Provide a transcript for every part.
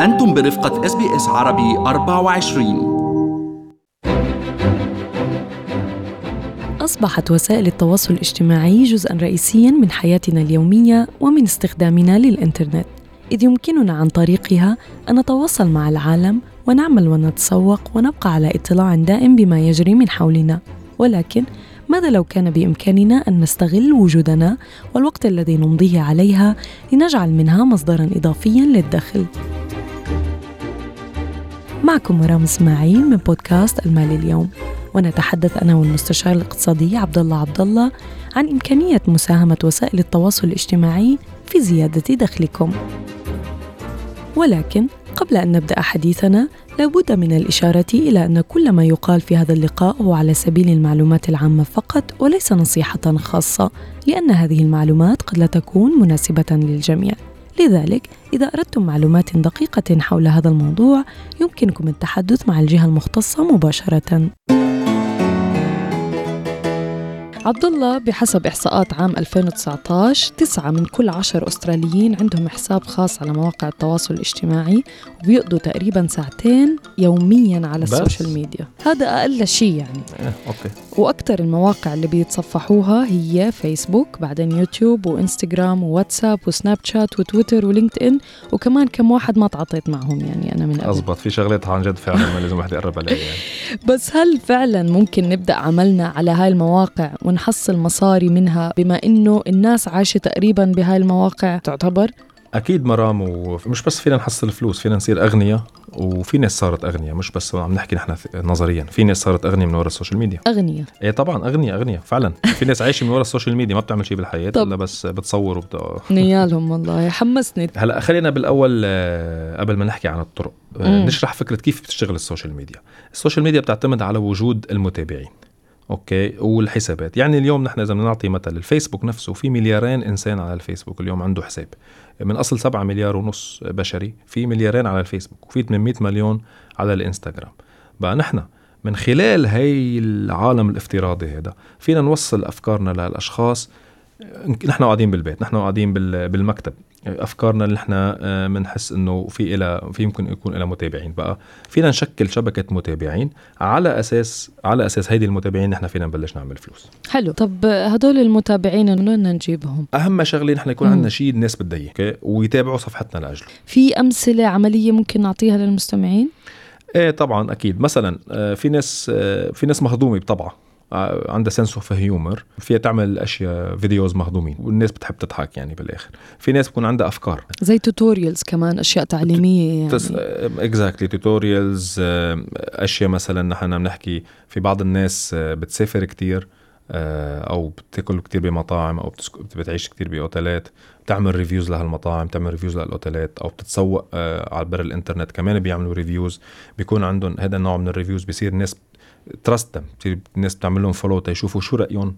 أنتم برفقة إس بي إس عربي 24 أصبحت وسائل التواصل الاجتماعي جزءا رئيسيا من حياتنا اليومية ومن استخدامنا للإنترنت. إذ يمكننا عن طريقها أن نتواصل مع العالم ونعمل ونتسوق ونبقى على اطلاع دائم بما يجري من حولنا. ولكن ماذا لو كان بإمكاننا أن نستغل وجودنا والوقت الذي نمضيه عليها لنجعل منها مصدرا إضافيا للدخل؟ معكم مرام اسماعيل من بودكاست المال اليوم ونتحدث أنا والمستشار الاقتصادي عبد الله عبد الله عن إمكانية مساهمة وسائل التواصل الاجتماعي في زيادة دخلكم. ولكن قبل أن نبدأ حديثنا لابد من الإشارة إلى أن كل ما يقال في هذا اللقاء هو على سبيل المعلومات العامة فقط وليس نصيحة خاصة لأن هذه المعلومات قد لا تكون مناسبة للجميع. لذلك إذا أردتم معلومات دقيقة حول هذا الموضوع يمكنكم التحدث مع الجهة المختصة مباشرة. عبد الله بحسب إحصاءات عام 2019 تسعة من كل عشر أستراليين عندهم حساب خاص على مواقع التواصل الاجتماعي وبيقضوا تقريبا ساعتين يوميا على؟ ال social media. هذا أقل شيء يعني. إيه، okay. وأكثر المواقع اللي بيتصفحوها هي فيسبوك بعدين يوتيوب وإنستغرام وواتساب وسناب شات وتويتر ولينكد إن وكمان كم واحد ما تعاطيت معهم يعني أنا من قبل. اضبط في شغلات عن جد فعلا ما لازم واحد يقرب عليها يعني. بس هل فعلا ممكن نبدأ عملنا على هاي المواقع ونحصل مصاري منها بما إنه الناس عايشة تقريبا بهاي المواقع. تعتبر؟ أكيد مرام ومش بس فينا نحصل فلوس فينا نصير أغنياء وفي ناس صارت أغنياء مش بس عم نحكي نحن نظريا في ناس صارت أغنياء من وراء ال social media. أغنياء. إيه طبعا أغنياء أغنياء فعلا. في ناس عايشة من وراء ال social media ما بتعمل شيء بالحياة طب. إلا بس بتصور وبت... نيالهم والله حمسني. هلأ خلينا بالأول آه، قبل ما نحكي عن الطرق آه، مم. نشرح فكرة كيف بتشتغل ال social media. ال social media بتعتمد على وجود المتابعين. okay؟ والحسابات. يعني اليوم نحن إذا بدنا نعطي مثل الفيسبوك نفسه في مليارين إنسان على الفيسبوك اليوم عنده حساب. من أصل 7 مليار ونص بشري في مليارين على الفيسبوك وفي 800 مليون على الإنستغرام. بقى نحن من خلال هي العالم الافتراضي هذا فينا نوصل أفكارنا للاشخاص نحن قاعدين بالبيت نحن قاعدين بال- بالمكتب. أفكارنا اللي إحنا بنحس إنه في إلى في يمكن يكون لها متابعين. بقى فينا نشكل شبكة متابعين على أساس على أساس هيدي المتابعين نحن فينا نبلش نعمل فلوس. حلو. طب هدول المتابعين من وين نجيبهم؟ أهم شغلة نحن يكون. عندنا شيء الناس بدها إياه أوكي؟ ويتابعوا صفحتنا لأجله. في أمثلة عملية ممكن نعطيها للمستمعين؟ إيه طبعا أكيد. مثلا آه، في ناس آه، في ناس مهضومه بطبعها. آه، عندها sense of humour فيها تعمل أشياء videos مهضومين. والناس بتحب تضحك يعني بالآخر. في ناس بكون عندها أفكار. زي tutorials كمان أشياء تعليمية يعني. exactly tutorials أشياء مثلا نحن بنحكي في بعض الناس آه، بتسافر كتير آه، أو بتاكل كتير بمطاعم أو بتعيش كتير بأوتيلات. بتعمل reviews لهالمطاعم بتعمل reviews للأوتيلات أو بتتسوق آه، على بر الإنترنت. كمان بيعملوا reviews بيكون عندهم هذا النوع من ال reviews بصير الناس trust بتصير الناس بتعمل لهم follow تيشوفوا شو رأيهم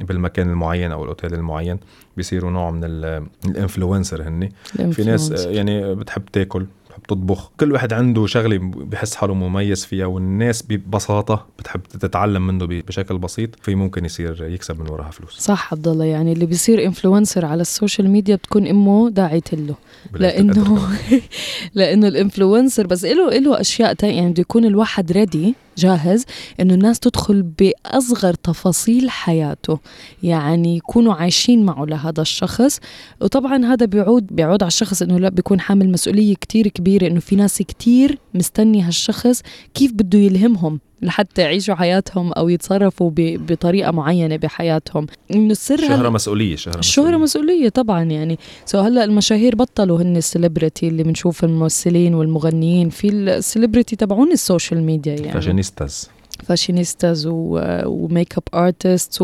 بالمكان المعين أو الأوتيل المعين. بيصيروا نوع من ال- ال influencer هن في ناس يعني بتحب تاكل بتحب تطبخ. كل واحد عنده شغلة بحس حاله مميز فيها والناس ببساطة بتحب تتعلم منه بشكل بسيط. في ممكن يصير يكسب من وراها فلوس. صح عبد الله يعني اللي بيصير influencer على ال social media بتكون إمه داعية له لأنه. لأنه ال influencer بس له له أشياء تانية. يعني بده يكون الواحد ready جاهز إنه الناس تدخل بأصغر تفاصيل حياته يعني يكونوا عايشين معه لهذا الشخص. وطبعا هذا بيعود بيعود على الشخص إنه لا بيكون حامل مسؤولية كتير كبيرة إنه في ناس كتير مستني هالشخص كيف بده يلهمهم؟ لحتى يعيشوا حياتهم أو يتصرفوا بطريقة معينة بحياتهم. إنه السر هل- شهرة مسؤولية. شهرة الشهرة مسؤولية طبعا يعني. so هلا المشاهير بطلوا هن ال celebrity اللي بنشوف الممثلين والمغنيين. في ال celebrity تبعون ال social media يعني. fashionistas fashionistas و makeup artist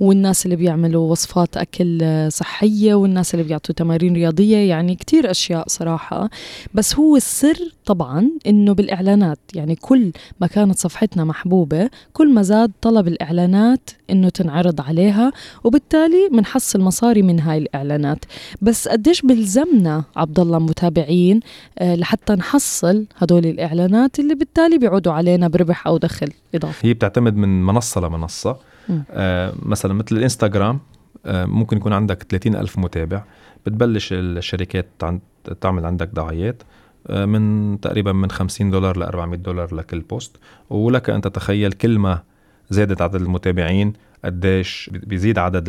والناس اللي بيعملوا وصفات أكل صحية والناس اللي بيعطوا تمارين رياضية يعني كتير أشياء صراحة. بس هو السر طبعا إنه بالإعلانات يعني كل ما كانت صفحتنا محبوبة كل ما زاد طلب الإعلانات إنه تنعرض عليها وبالتالي بنحصل مصاري من هاي الإعلانات. بس قديش بلزمنا عبد الله متابعين آه، لحتى نحصل هدول الإعلانات اللي بالتالي بيعودوا علينا بربح أو دخل. اضافي هي بتعتمد من منصة لمنصة. مم. آه مثلا مثل الإنستغرام آه ممكن يكون عندك 30 ألف متابع. بتبلش الشركات عن تعمل عندك دعايات آه، من تقريبا من 50 دولار ل 400 دولار لكل بوست. ولك أن تتخيل كل ما زادت عدد المتابعين قديش بيزيد عدد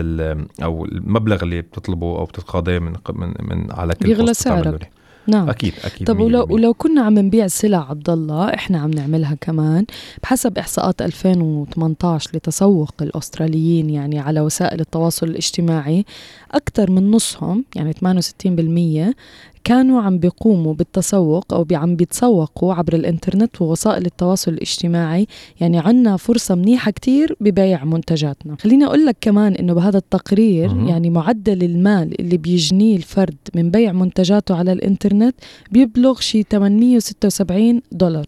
أو المبلغ اللي بتطلبه أو بتتقاضاه من من من على كل بيغلى سعرك. نعم. أكيد أكيد طب ولو ولو كنا عم نبيع سلع عبد الله إحنا عم نعملها كمان بحسب إحصاءات 2018 لتسوق الأستراليين يعني على وسائل التواصل الاجتماعي أكثر من نصهم يعني 68% كانوا عم بيقوموا بالتسوق أو عم بيتسوقوا عبر الإنترنت ووسائل التواصل الاجتماعي. يعني عنا فرصة منيحة كتير ببيع منتجاتنا. خليني أقول لك كمان إنه بهذا التقرير م- يعني معدل المال اللي بيجنيه الفرد من بيع منتجاته على الإنترنت بيبلغ شي 876 دولار.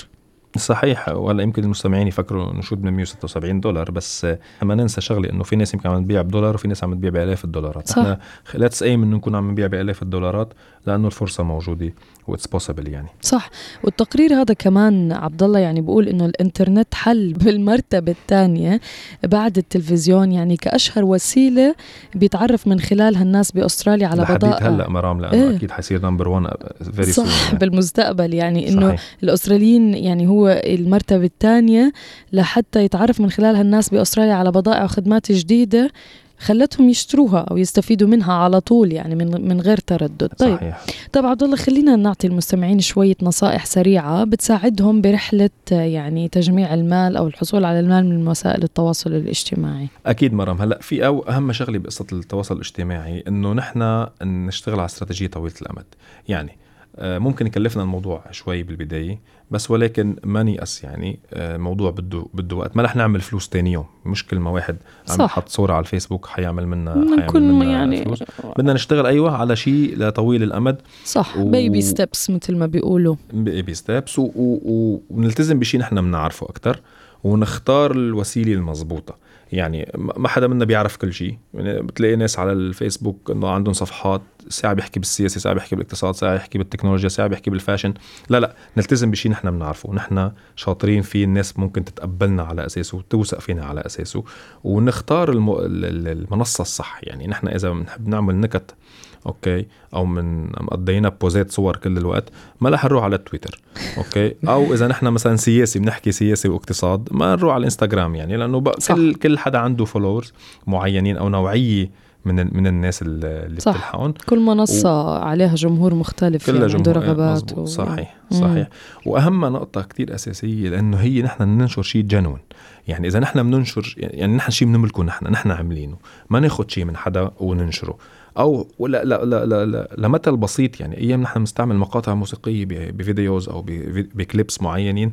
صحيح ولا يمكن المستمعين يفكروا إنه شو 176 دولار بس ما ننسى شغله إنه في ناس يمكن عم تبيع بدولار وفي ناس عم تبيع بألاف الدولارات صح. إحنا let's aim إنه نكون عم نبيع بألاف الدولارات لأنه الفرصة موجودة و it's possible يعني صح والتقرير هذا كمان عبد الله يعني بقول إنه الإنترنت حل بالمرتبة الثانية بعد التلفزيون يعني كأشهر وسيلة بيتعرف من خلالها الناس بأستراليا على بضائع هلأ مرام لأنه إيه؟ أكيد حيصير number 1 very soon يعني. بالمستقبل يعني إنه الأستراليين يعني هو المرتبة الثانية لحتى يتعرف من خلالها الناس بأستراليا على بضائع وخدمات جديدة خلتهم يشتروها أو يستفيدوا منها على طول يعني من من غير تردد. طيب صحيح. طيب عبد الله خلينا نعطي المستمعين شوية نصائح سريعة بتساعدهم برحلة يعني تجميع المال أو الحصول على المال من وسائل التواصل الاجتماعي. أكيد مرام. هلأ في أو أهم شغله بقصة التواصل الاجتماعي إنه نحن نشتغل على استراتيجية طويلة الأمد. يعني ممكن يكلفنا الموضوع شوي بالبداية بس ولكن ما نيأس يعني الموضوع آه، بده بده وقت. ما رح نعمل فلوس تاني يوم مش كل ما واحد عم يحط صورة على الفيسبوك حيعمل منا حيعمل منا يعني فلوس. بدنا نشتغل أيوه على شيء لطويل الأمد. صح و... baby steps مثل ما بيقولوا. baby steps ونلتزم و... و... بشيء نحن بنعرفه أكثر ونختار الوسيلة المضبوطة. يعني ما حدا منا بيعرف كل شيء يعني بتلاقي ناس على الفيسبوك إنه عندهم صفحات ساعة بيحكي بالسياسة ساعة بيحكي بالاقتصاد ساعة بيحكي بالتكنولوجيا ساعة بيحكي بال fashion. لا لا نلتزم بشيء نحن بنعرفه. نحن شاطرين فيه الناس ممكن تتقبلنا على أساسه وتوثق فينا على أساسه ونختار الم... المنصة الصح. يعني نحن إذا بنحب نعمل نكت okay أو من مقضينا بوزات صور كل الوقت ما رح نروح على تويتر okay؟ أو إذا نحن مثلا سياسي بنحكي سياسي واقتصاد ما نروح على الانستغرام يعني لأنه كل كل حدا عنده followers معينين أو نوعية من من الناس اللي صح. بتلحقهم. كل منصة و... عليها جمهور مختلف كلها يعني عنده رغبات و... صحيح صحيح. مم. وأهم نقطة كتير أساسية لأنه هي نحن ننشر شيء جنون يعني إذا نحن بننشر يعني نحن شيء بنملكه نحن نحن عاملينه. ما ناخذ شيء من حدا وننشره. أو لا لا لا لا, لا لمثل بسيط يعني أيام نحن بنستعمل مقاطع موسيقية ب videos أو ب clips معينين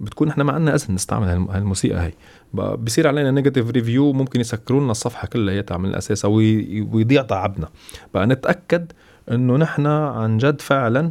بتكون نحن ما عندنا أذن نستعمل هالموسيقى هي بصير علينا negative review ممكن يسكروا لنا الصفحة كلها من الأساس ويضيع تعبنا. بقى نتأكد إنه نحن عن جد فعلا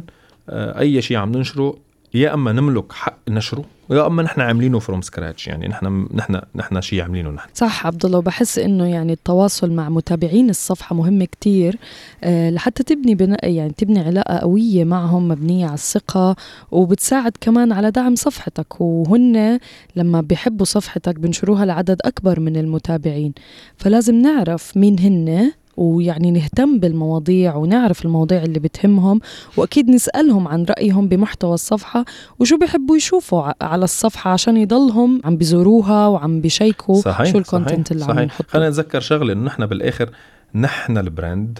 آه، أي شيء عم ننشره يا أما نملك حق نشره يا أما نحن عاملينه فروم سكراتش يعني نحن نحن نحن شيء عاملينه نحن. صح عبد الله وبحس إنه يعني التواصل مع متابعين الصفحة مهم كتير أه لحتى تبني بناء يعني تبني علاقة قوية معهم مبنية على الثقة وبتساعد كمان على دعم صفحتك. وهن لما بيحبوا صفحتك بنشروها لعدد أكبر من المتابعين. فلازم نعرف مين هن ويعني نهتم بالمواضيع ونعرف المواضيع اللي بتهمهم وأكيد نسألهم عن رأيهم بمحتوى الصفحة وشو بيحبوا يشوفوا على الصفحة عشان يضلهم عم بيزوروها وعم بيشيكوا صحيح شو ال content اللي صحيح. عم نحطه خلينا نتذكر شغلة إنه نحن بالآخر نحن ال brand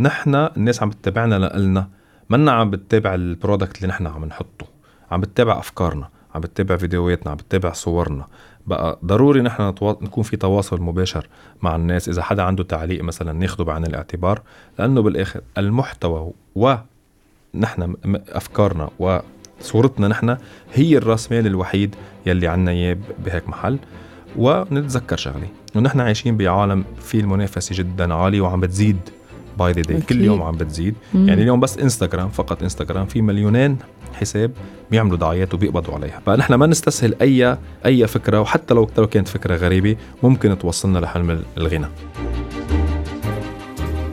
نحن الناس عم تتابعنا لنا منا عم بتتابع ال product اللي نحن عم نحطه عم بتتابع أفكارنا عم بتتابع فيديوهاتنا عم بتتابع صورنا. بقى ضروري نحن نكون في تواصل مباشر مع الناس. إذا حدا عنده تعليق مثلا ناخده بعين الاعتبار لأنه بالآخر المحتوى ونحن أفكارنا وصورتنا نحن هي الراس مال الوحيد يلي عنا إياه بهيك محل. ونتذكر شغلة إنه نحن عايشين بعالم فيه المنافسة جدا عالية وعم بتزيد. by the day كل يوم عم بتزيد. مم. يعني اليوم بس انستغرام فقط انستغرام في مليونين حساب بيعملوا دعايات وبيقبضوا عليها. فنحن ما نستسهل أي أي فكرة وحتى لو لو كانت فكرة غريبة ممكن توصلنا لحلم الغنى.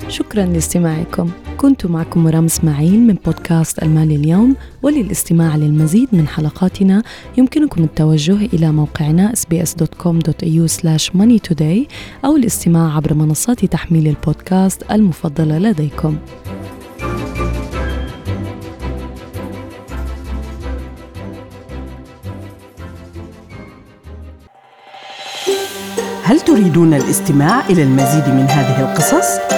شكرا لاستماعكم. كنت معكم مرام إسماعيل من بودكاست المال اليوم وللاستماع للمزيد من حلقاتنا يمكنكم التوجه إلى موقعنا sbs.com.au slash moneytoday أو الاستماع عبر منصات تحميل البودكاست المفضلة لديكم هل تريدون الاستماع إلى المزيد من هذه القصص؟